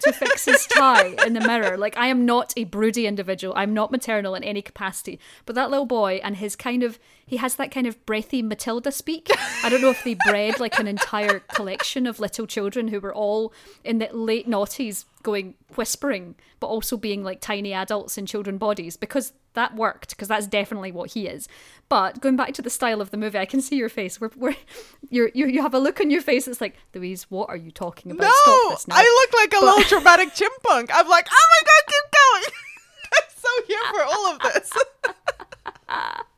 B: to fix his tie in the mirror, like I am not a broody individual. I'm not maternal in any capacity. But that little boy and his kind of he has that kind of breathy Matilda speak. I don't know if they bred like an entire collection of little children who were all in the late noughties going whispering, but also being like tiny adults in children bodies because that worked because that's definitely what he is. But going back to the style of the movie, I can see your face. We're, we're you're, you you have a look on your face. It's like Louise, what are you talking about? Stop
A: No,
B: this now.
A: I look like a little dramatic chimpunk. I'm like, oh my god, keep going. I'm so here for all of this.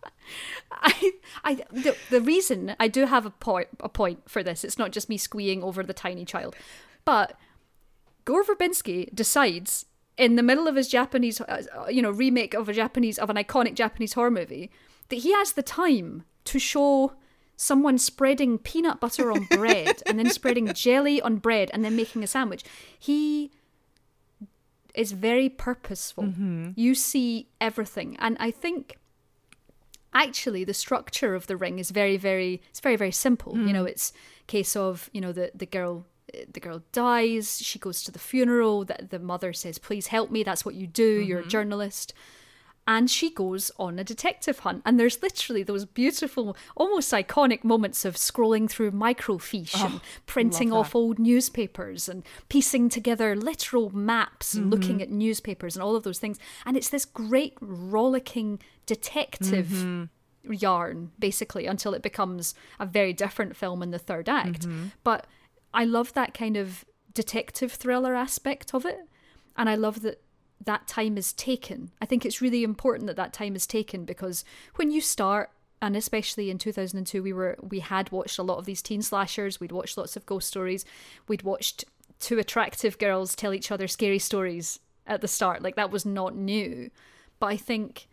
B: I, I, the, the reason I do have a point, a point for this, it's not just me squeeing over the tiny child, but Gore Verbinski decides in the middle of his Japanese, uh, you know, remake of a Japanese of an iconic Japanese horror movie that he has the time to show someone spreading peanut butter on bread and then spreading jelly on bread and then making a sandwich. He is very purposeful. You see everything, and I think actually the structure of the ring is very very it's very very simple. You know it's case of you know the the girl the girl dies she goes to the funeral the, the mother says please help me that's what you do you're a journalist. And she goes on a detective hunt and there's literally those beautiful almost iconic moments of scrolling through microfiche and printing off old newspapers and piecing together literal maps and looking at newspapers and all of those things. And it's this great rollicking detective mm-hmm. yarn basically until it becomes a very different film in the third act. Mm-hmm. But i love that kind of detective thriller aspect of it and i love that that time is taken. I think it's really important that that time is taken because when you start and especially in 2002 we were we had watched a lot of these teen slashers we'd watched lots of ghost stories we'd watched two attractive girls tell each other scary stories at the start like that was not new. But i think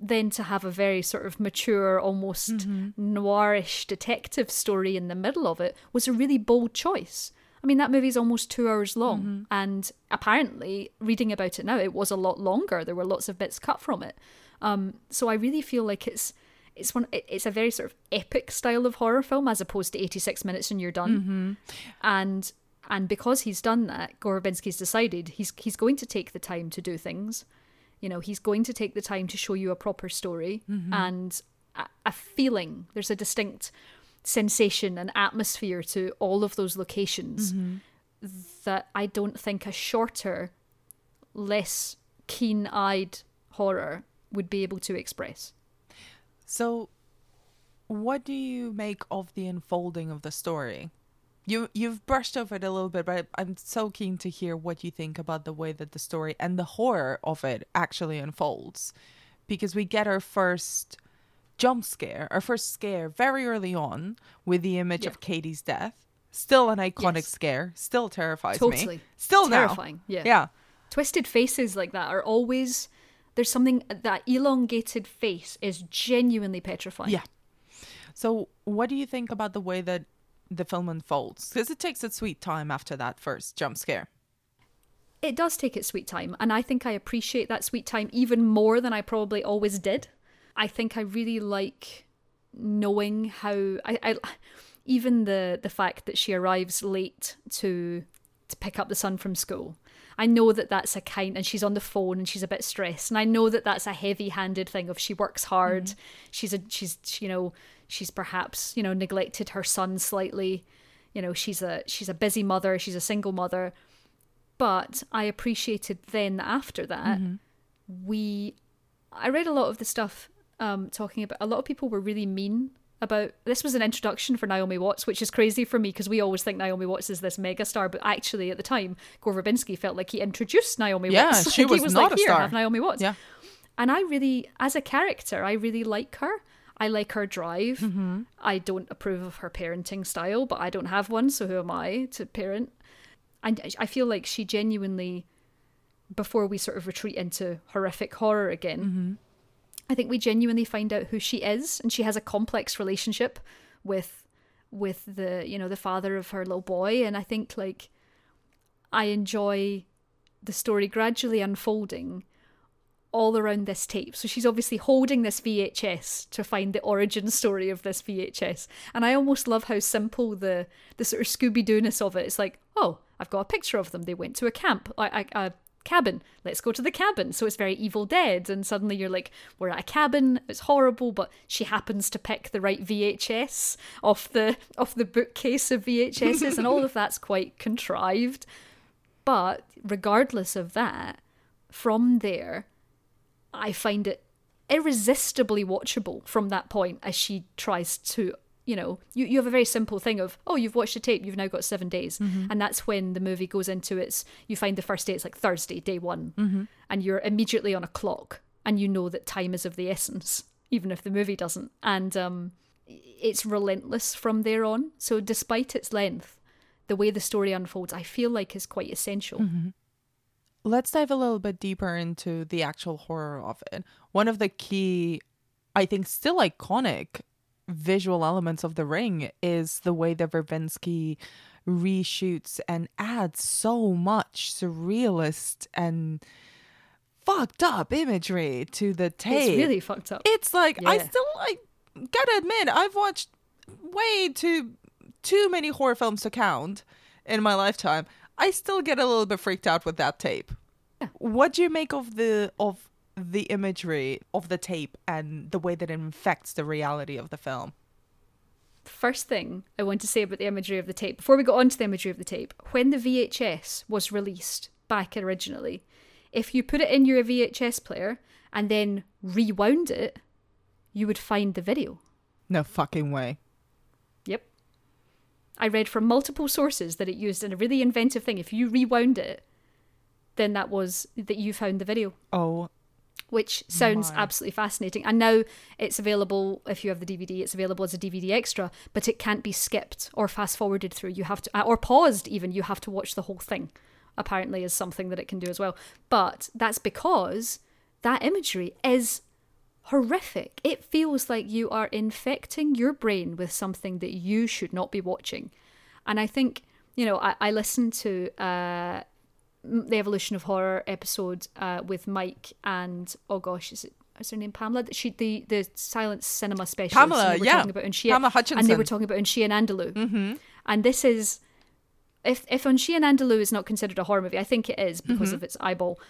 B: then to have a very sort of mature, almost mm-hmm. noirish detective story in the middle of it was a really bold choice. I mean, that movie's almost two hours long, mm-hmm. and apparently, reading about it now, it was a lot longer. There were lots of bits cut from it. Um, so I really feel like it's it's one it's a very sort of epic style of horror film as opposed to 86 minutes and you're done. Mm-hmm. And and because he's done that, Gore Verbinski's decided he's he's going to take the time to do things. You know, he's going to take the time to show you a proper story mm-hmm. and a, a feeling. There's a distinct sensation and atmosphere to all of those locations mm-hmm. that I don't think a shorter, less keen eyed horror would be able to express.
A: So, what do you make of the unfolding of the story? You you've brushed over it a little bit, but I'm so keen to hear what you think about the way that the story and the horror of it actually unfolds, because we get our first jump scare, our first scare very early on with the image
B: Yeah.
A: of Katie's death. Still an iconic
B: Yes.
A: scare. Still terrifies me.
B: Totally.
A: Still now.
B: Terrifying, yeah.
A: Yeah.
B: Twisted faces like that are always. There's something. That elongated face is genuinely petrifying.
A: Yeah. So, what do you think about the way that the film unfolds? Because it takes its sweet time after that first jump scare.
B: It does take its sweet time, and I think I appreciate that sweet time even more than I probably always did. I think I really like knowing how I, I even the the fact that she arrives late to to pick up the son from school. I know that that's a kind, and she's on the phone and she's a bit stressed, and I know that that's a heavy-handed thing. Of she works hard, mm-hmm. she's a she's you know she's perhaps you know neglected her son slightly, you know she's a she's a busy mother, she's a single mother, but I appreciated then after that we I read a lot of the stuff um, talking about a lot of people were really mean about this was an introduction for Naomi Watts, which is crazy for me because we always think Naomi Watts is this mega star, but actually at the time, Gore Verbinski felt like he introduced Naomi
A: Yeah,
B: Watts.
A: she
B: Like,
A: was
B: he was
A: not
B: like,
A: a
B: Here,
A: star."
B: have Naomi Watts.
A: Yeah.
B: And I really, as a character, I really like her. I like her drive.
A: Mm-hmm.
B: I don't approve of her parenting style, but I don't have one, so who am I to parent? And I feel like she genuinely, before we sort of retreat into horrific horror again,
A: Mm-hmm.
B: I think we genuinely find out who she is, and she has a complex relationship with with the you know the father of her little boy, and I think like I enjoy the story gradually unfolding all around this tape. So she's obviously holding this VHS to find the origin story of this VHS. And I almost love how simple the the sort of Scooby Doo-ness of it. It's like, oh, I've got a picture of them. They went to a camp, a, a, cabin. Let's go to the cabin. So it's very Evil Dead. And suddenly you're like, we're at a cabin. It's horrible, but she happens to pick the right VHS off the off the bookcase of VHSs, and all of that's quite contrived. But regardless of that, from there, I find it irresistibly watchable from that point as she tries to, you know, you, you have a very simple thing of, oh, you've watched the tape, you've now got seven days. Mm-hmm. And that's when the movie goes into its, you find the first day, it's like Thursday, day one. Mm-hmm. And you're immediately on a clock and you know that time is of the essence, even if the movie doesn't. And um, it's relentless from there on. So despite its length, the way the story unfolds, I feel like is quite essential. Mm-hmm.
A: Let's dive a little bit deeper into the actual horror of it. One of the key, I think, still iconic visual elements of The Ring is the way that Verbinski reshoots and adds so much surrealist and fucked up imagery to the tape.
B: It's really fucked up.
A: It's like I still I gotta admit I've watched way too too many horror films to count in my lifetime. I still get a little bit freaked out with that tape. What do you make of the of the imagery of the tape and the way that it infects the reality of the film?
B: First thing I want to say about the imagery of the tape, before we go on to the imagery of the tape, when the VHS was released back originally, if you put it in your VHS player and then rewound it, you would find the video.
A: No fucking way.
B: I read from multiple sources that it used in a really inventive thing. If you rewound it, then that was that you found the video.
A: Oh,
B: which sounds
A: My.
B: absolutely fascinating. And now it's available if you have the DVD. It's available as a DVD extra, but it can't be skipped or fast forwarded through. You have to, uh, or paused even. You have to watch the whole thing. Apparently, is something that it can do as well. But that's because that imagery is horrific. It feels like you are infecting your brain with something that you should not be watching. And I think, you know, I, I listened to uh, the Evolution of Horror episode uh, with Mike and, oh gosh, is it? Is her name Pamela? She the the silent cinema specialist. and
A: Pamela,
B: they were
A: yeah.
B: talking about Unshia,
A: Pamela
B: and they were talking about Un Chien Andalou. Mm-hmm. And this is if if Un Chien Andalou is not considered a horror movie, I think it is because of its eyeball.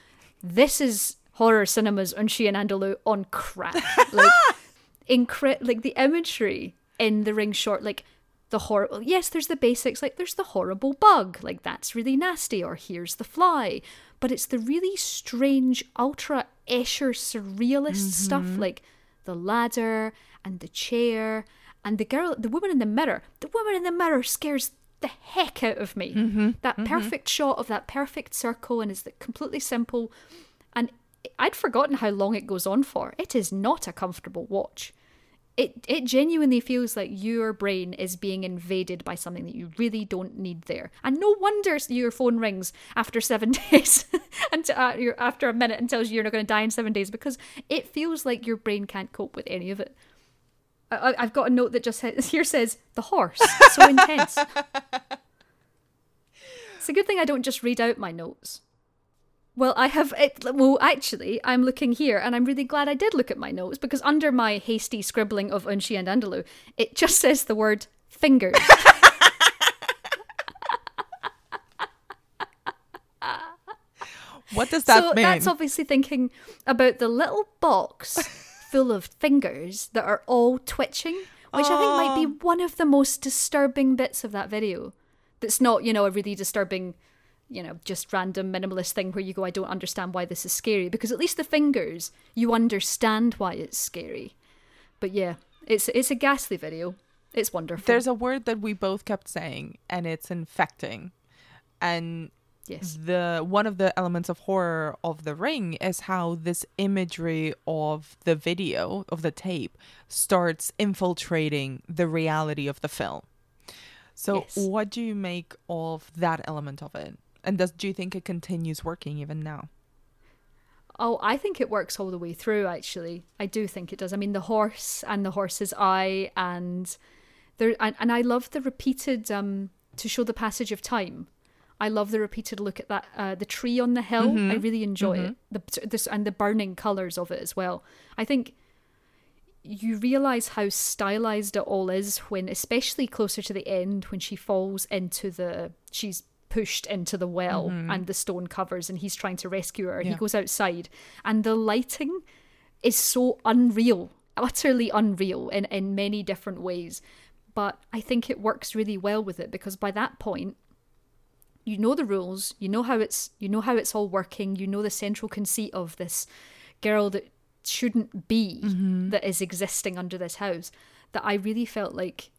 B: This is horror cinema's Un Chien Andalou on crack. Like incre- like the imagery in the ring short like the horrible yes there's the basics like there's the horrible bug like that's really nasty or here's the fly. But it's the really strange ultra escher surrealist mm-hmm. stuff like the ladder and the chair and the girl the woman in the mirror. The woman in the mirror scares the heck out of me. Mm-hmm. That mm-hmm. perfect shot of that perfect circle and is completely simple and I'd forgotten how long it goes on for. It is not a comfortable watch. It it genuinely feels like your brain is being invaded by something that you really don't need there. And no wonder your phone rings after seven days and uh, you're after a minute and tells you you're not going to die in seven days because it feels like your brain can't cope with any of it. I, I- I've got a note that just says, here says the horse so intense. It's a good thing I don't just read out my notes. Well, I have it. Well, actually, I'm looking here, and I'm really glad I did look at my notes because under my hasty scribbling of Un Chien Andalou, it just says the word fingers.
A: What does that mean?
B: so
A: mean?
B: that's obviously thinking about the little box full of fingers that are all twitching, which I think might be one of the most disturbing bits of that video. That's not, you know, a really disturbing, you know, just random minimalist thing where you go, I don't understand why this is scary. Because at least the fingers, you understand why it's scary. But yeah, it's it's a ghastly video. It's wonderful.
A: There's a word that we both kept saying, and it's infecting. And
B: yes.
A: the one of the elements of horror of the ring is how this imagery of the video of the tape starts infiltrating the reality of the film. So
B: Yes.
A: what do you make of that element of it? And does do you think it continues working even now?
B: Oh, I think it works all the way through, actually. I do think it does. I mean, the horse and the horse's eye, and there, and, and I love the repeated um to show the passage of time. I love the repeated look at that uh, the tree on the hill. I really enjoy it. The this and the burning colors of it as well. I think you realize how stylized it all is when especially closer to the end when she falls into the she's pushed into the well mm-hmm. and the stone covers and he's trying to rescue her. And he goes outside and the lighting is so unreal utterly unreal in, in many different ways. But i think it works really well with it because by that point you know the rules you know how it's you know how it's all working you know the central conceit of this girl that shouldn't be mm-hmm. that is existing under this house that i really felt like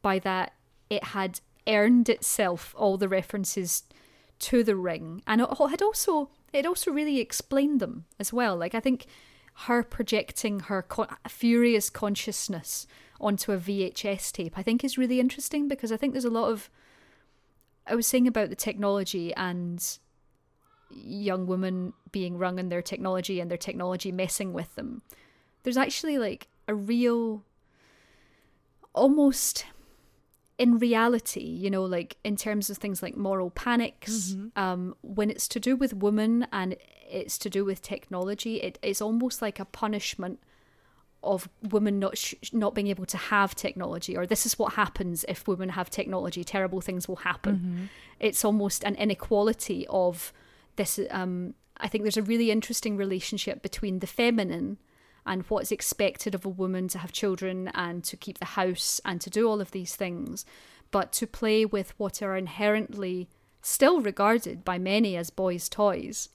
B: by that it had earned itself all the references to the ring and it had also it also really explained them as well like i think her projecting her furious consciousness onto a vhs tape i think is really interesting because i think there's a lot of I was saying about the technology and young women being rung in their technology and their technology messing with them. There's actually like a real, almost in reality, you know, like in terms of things like moral panics, um, when it's to do with women and it's to do with technology, it, it's almost like a punishment of women not sh- not being able to have technology or this is what happens if women have technology terrible things will happen. It's almost an inequality of this um i think there's a really interesting relationship between the feminine and what's expected of a woman to have children and to keep the house and to do all of these things but to play with what are inherently still regarded by many as boys toys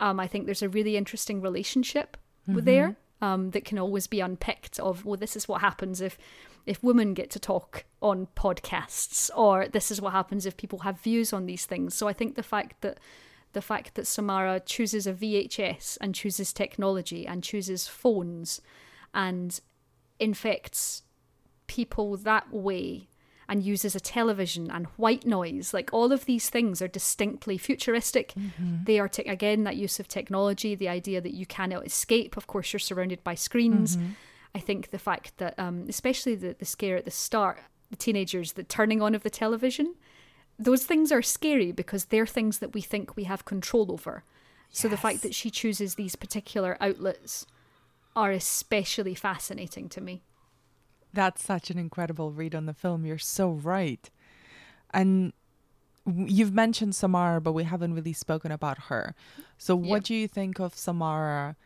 B: um, I think there's a really interesting relationship with there um, that can always be unpicked. Of well, this is what happens if if women get to talk on podcasts, or this is what happens if people have views on these things. So I think the fact that the fact that Samara chooses a VHS and chooses technology and chooses phones and infects people that way and uses a television and white noise like all of these things are distinctly futuristic. They are te- again that use of technology the idea that you cannot escape. Of course you're surrounded by screens. I think the fact that um, especially the, the scare at the start the teenagers the turning on of the television those things are scary because they're things that we think we have control over so the fact that she chooses these particular outlets are especially fascinating to me
A: That's such an incredible read on the film. You're so right. And you've mentioned Samara, but we haven't really spoken about her. So what do you think of Samara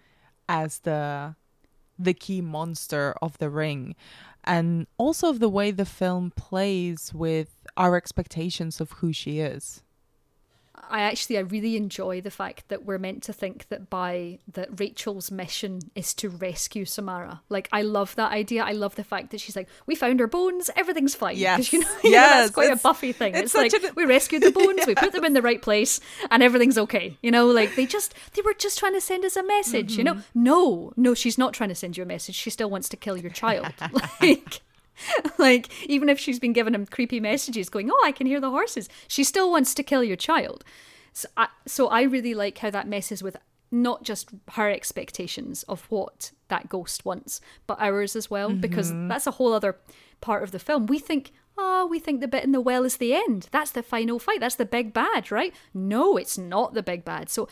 A: as the the key monster of the ring? and also of the way the film plays with our expectations of who she is.
B: I actually I really enjoy the fact that we're meant to think that by that Rachel's mission is to rescue Samara. Like I love that idea. I love the fact that she's like, we found her bones, everything's fine.
A: Yes.
B: you know, you know, that's quite a Buffy thing.
A: it's
B: It's, like
A: an-
B: we rescued the bones, we put them in the right place, and everything's okay. You know, like they just they were just trying to send us a message. You know,
A: Mm-hmm.
B: no, no, she's not trying to send you a message. She still wants to kill your child. like. Like, even if she's been giving him creepy messages going, Oh, I can hear the horses, she still wants to kill your child. So I, so I really like how that messes with not just her expectations of what that ghost wants, but ours as well, because mm-hmm. that's a whole other part of the film. We think, oh, we think the bit in the well is the end. That's the final fight. That's the big bad, right? No, it's not the big bad. So,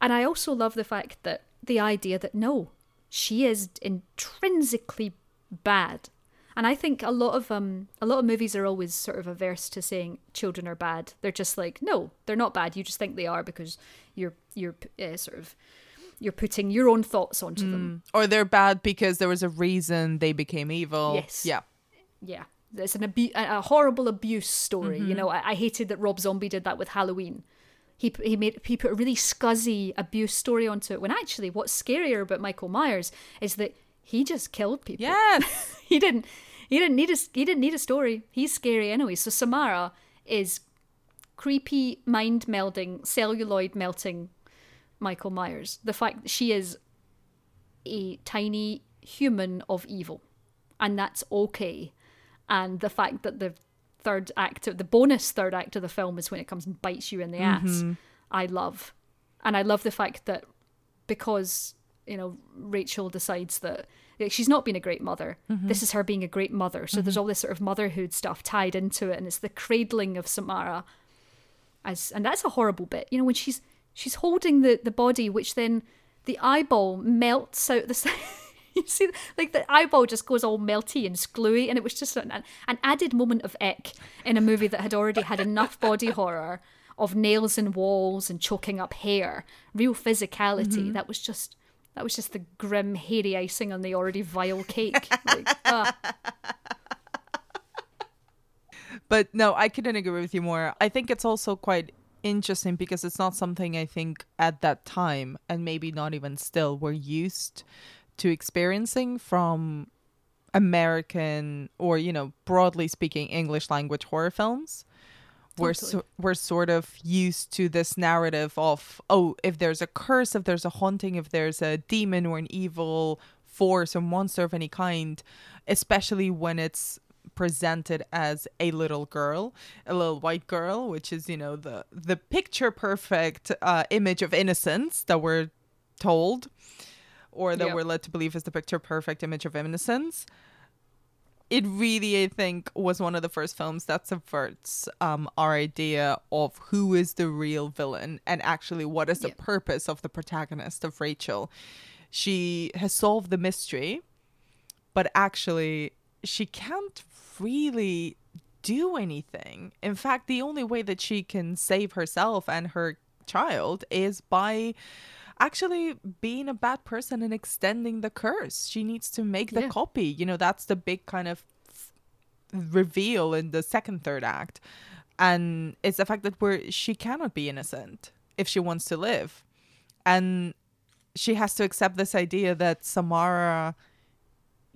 B: and I also love the fact that the idea that no, she is intrinsically bad. And I think a lot of um a lot of movies are always sort of averse to saying children are bad. They're just like, no, they're not bad. You just think they are because you're you're uh, sort of you're putting your own thoughts onto them.
A: Or they're bad because there was a reason they became evil.
B: Yes.
A: Yeah.
B: Yeah, it's an abu- a horrible abuse story.
A: Mm-hmm.
B: You know, I-, I hated that Rob Zombie did that with Halloween. He p- he made he put a really scuzzy abuse story onto it. When actually, what's scarier about Michael Myers is that he just killed people.
A: Yes.
B: he didn't he didn't need a he didn't need a story. He's scary anyway. So Samara is creepy, mind melding, celluloid melting Michael Myers. The fact that she is a tiny human of evil, and that's okay. And the fact that the third act, of, the bonus third act of the film is when it comes and bites you in the ass. Mm-hmm. I love, and I love the fact that because you know Rachel decides that like, she's not been a great mother. Mm-hmm. This is her being a great mother. So there's mm-hmm. all this sort of motherhood stuff tied into it, and it's the cradling of Samara as and that's a horrible bit you know when she's she's holding the the body which then the eyeball melts out the side you see like the eyeball just goes all melty and gluey and it was just an, an added moment of ick in a movie that had already had enough body horror of nails in walls and choking up hair real physicality mm-hmm. that was just that was just the grim hairy icing on the already vile cake like, ah.
A: But no, I couldn't agree with you more. I think it's also quite interesting because it's not something I think at that time, and maybe not even still, we're used to experiencing from American or, you know, broadly speaking, English language horror films. We're,
B: Totally.
A: so, we're sort of used to this narrative of, oh, if there's a curse, if there's a haunting, if there's a demon or an evil force or monster of any kind, especially when it's presented as a little girl, a little white girl, which is you know the the picture perfect uh, image of innocence that we're told, or that
B: Yep.
A: we're led to believe is the picture perfect image of innocence. It really, I think, was one of the first films that subverts um, our idea of who is the real villain and actually what is the
B: Yep.
A: purpose of the protagonist of Rachel. She has solved the mystery, but actually she can't really do anything. In fact, the only way that she can save herself and her child is by actually being a bad person and extending the curse. She needs to make the
B: Yeah.
A: copy. You know, that's the big kind of reveal in the second third act. And it's the fact that we're she cannot be innocent if she wants to live. And she has to accept this idea that Samara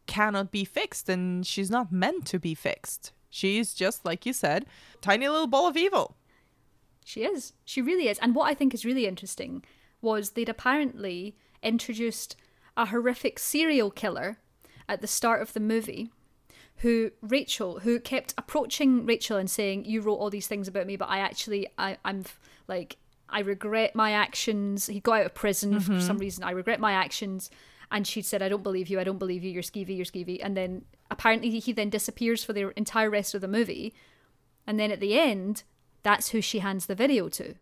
A: cannot be fixed and she's not meant to be fixed. She's just like you said, tiny little ball of evil.
B: She is. She really is. And what I think is really interesting was they'd apparently introduced a horrific serial killer at the start of the movie who Rachel who kept approaching Rachel and saying you wrote all these things about me but I actually I I'm like I regret my actions. He got out of prison for mm-hmm. some reason. I regret my actions. And she said I don't believe you. I don't believe you. You're skeevy. You're skeevy. And then apparently he then disappears for the entire rest of the movie. And then at the end that's who she hands the video to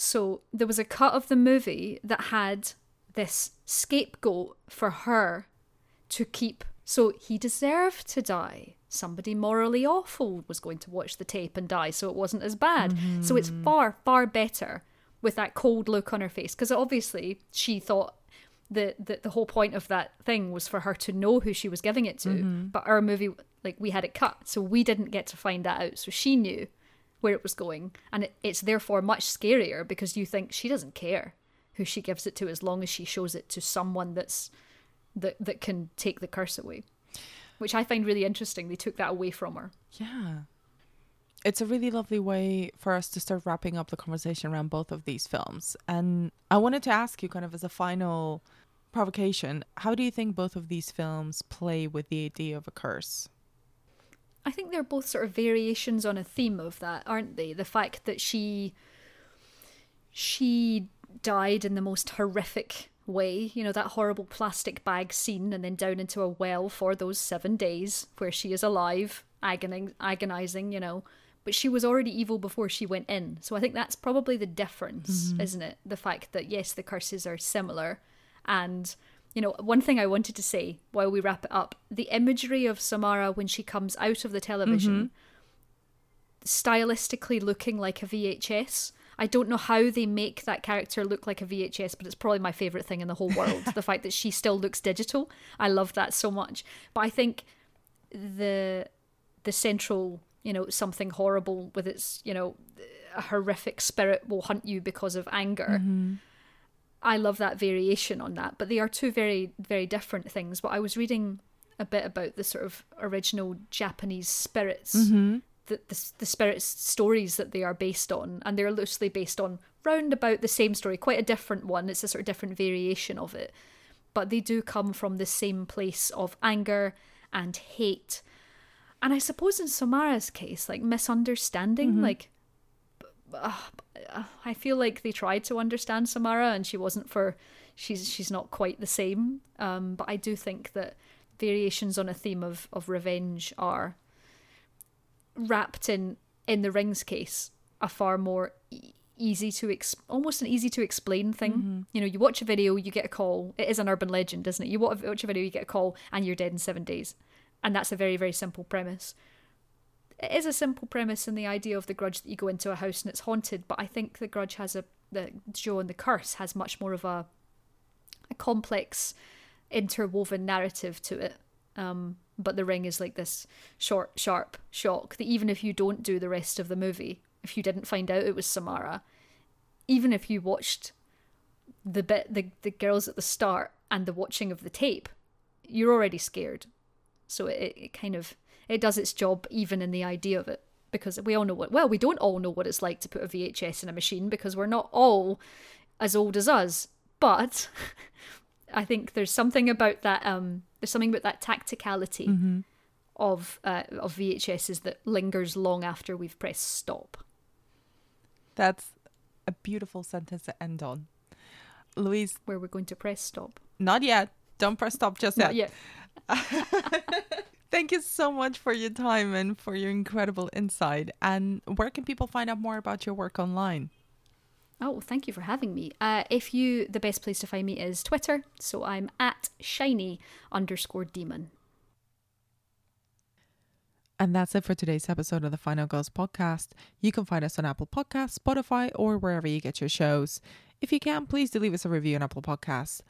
B: so there was a cut of the movie that had this scapegoat for her to keep. So he deserved to die. Somebody morally awful was going to watch the tape and die, so it wasn't as bad. So it's mm-hmm. far, far better with that cold look on her face because obviously she thought the, the the whole point of that thing was for her to know who she was giving it to. Mm-hmm. But our movie, like we had it cut, so we didn't get to find that out. So she knew where it was going, and it, it's therefore much scarier because you think she doesn't care who she gives it to as long as she shows it to someone that's that that can take the curse away. Which I find really interesting. They took that away from her.
A: Yeah. It's a really lovely way for us to start wrapping up the conversation around both of these films. And I wanted to ask you, kind of as a final provocation, how do you think both of these films play with the idea of a curse?
B: I think they're both sort of variations on a theme of that, aren't they? The fact that she she died in the most horrific way, you know, that horrible plastic bag scene and then down into a well for those 7 days where she is alive, agoning, agonizing, you know. But she was already evil before she went in. So I think that's probably the difference, mm-hmm. isn't it? The fact that yes, the curses are similar and you know, one thing I wanted to say while we wrap it up the imagery of Samara when she comes out of the television, mm-hmm. stylistically looking like a VHS. I don't know how they make that character look like a VHS, but it's probably my favorite thing in the whole world. the fact that she still looks digital. I love that so much. But I think the the central, you know, something horrible with its, you know, a horrific spirit will hunt you because of anger. Mm-hmm. I love that variation on that, but they are two very, very different things. But I was reading a bit about the sort of original Japanese spirits, mm-hmm. the, the, the spirits stories that they are based on, and they're loosely based on round about the same story, quite a different one. It's a sort of different variation of it, but they do come from the same place of anger and hate. And I suppose in Samara's case, like misunderstanding, mm-hmm. like uh, I feel like they tried to understand Samara and she wasn't for she's she's not quite the same. Um, but I do think that variations on a theme of, of revenge are wrapped in in the rings case a far more e- easy to ex- almost an easy to explain thing. You know, you watch a video, you get a call. It is an urban legend, isn't it? You watch watch a video, you get a call, and you're dead in seven days, and that's a very very simple premise it is a simple premise and the idea of the grudge that you go into a house and it's haunted, but I think the grudge has a the Ju-on the curse has much more of a a complex interwoven narrative to it. Um, but the ring is like this short, sharp shock that even if you don't do the rest of the movie, if you didn't find out it was Samara, even if you watched the bit the the girls at the start and the watching of the tape, you're already scared. So it, it kind of it does its job even in the idea of it because we all know what well we don't all know what it's like to put a VHS in a machine because we're not all as old as us but I think there's something about that um there's something about that tacticality of uh, of VHSs that lingers long after we've pressed stop
A: That's a beautiful sentence to end on. Louise,
B: where we're going to press stop
A: not yet. Don't press stop just
B: not
A: yet.
B: yet
A: Thank you so much for your time and for your incredible insight. And where can people find out more about your work online?
B: Oh, thank you for having me. Uh, if you, the best place to find me is Twitter, so I'm at shiny underscore demon.
A: And that's it for today's episode of the Final Girls podcast. You can find us on Apple Podcasts, Spotify, or wherever you get your shows. If you can, please do leave us a review on Apple Podcasts.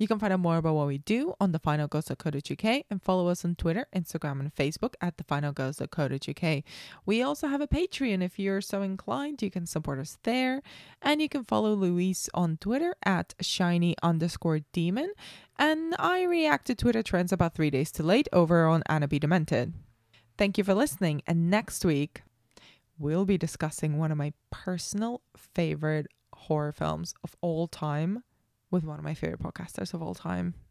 A: You can find out more about what we do on thefinalgirls.co.uk and follow us on Twitter, Instagram, and Facebook at thefinalgirls.co.uk. We also have a Patreon. If you're so inclined, you can support us there. And you can follow Louise on Twitter at shiny underscore demon. And I react to Twitter trends about three days too late over on Anna Be Demented. Thank you for listening. And next week, we'll be discussing one of my personal favorite horror films of all time with one of my favorite podcasters of all time.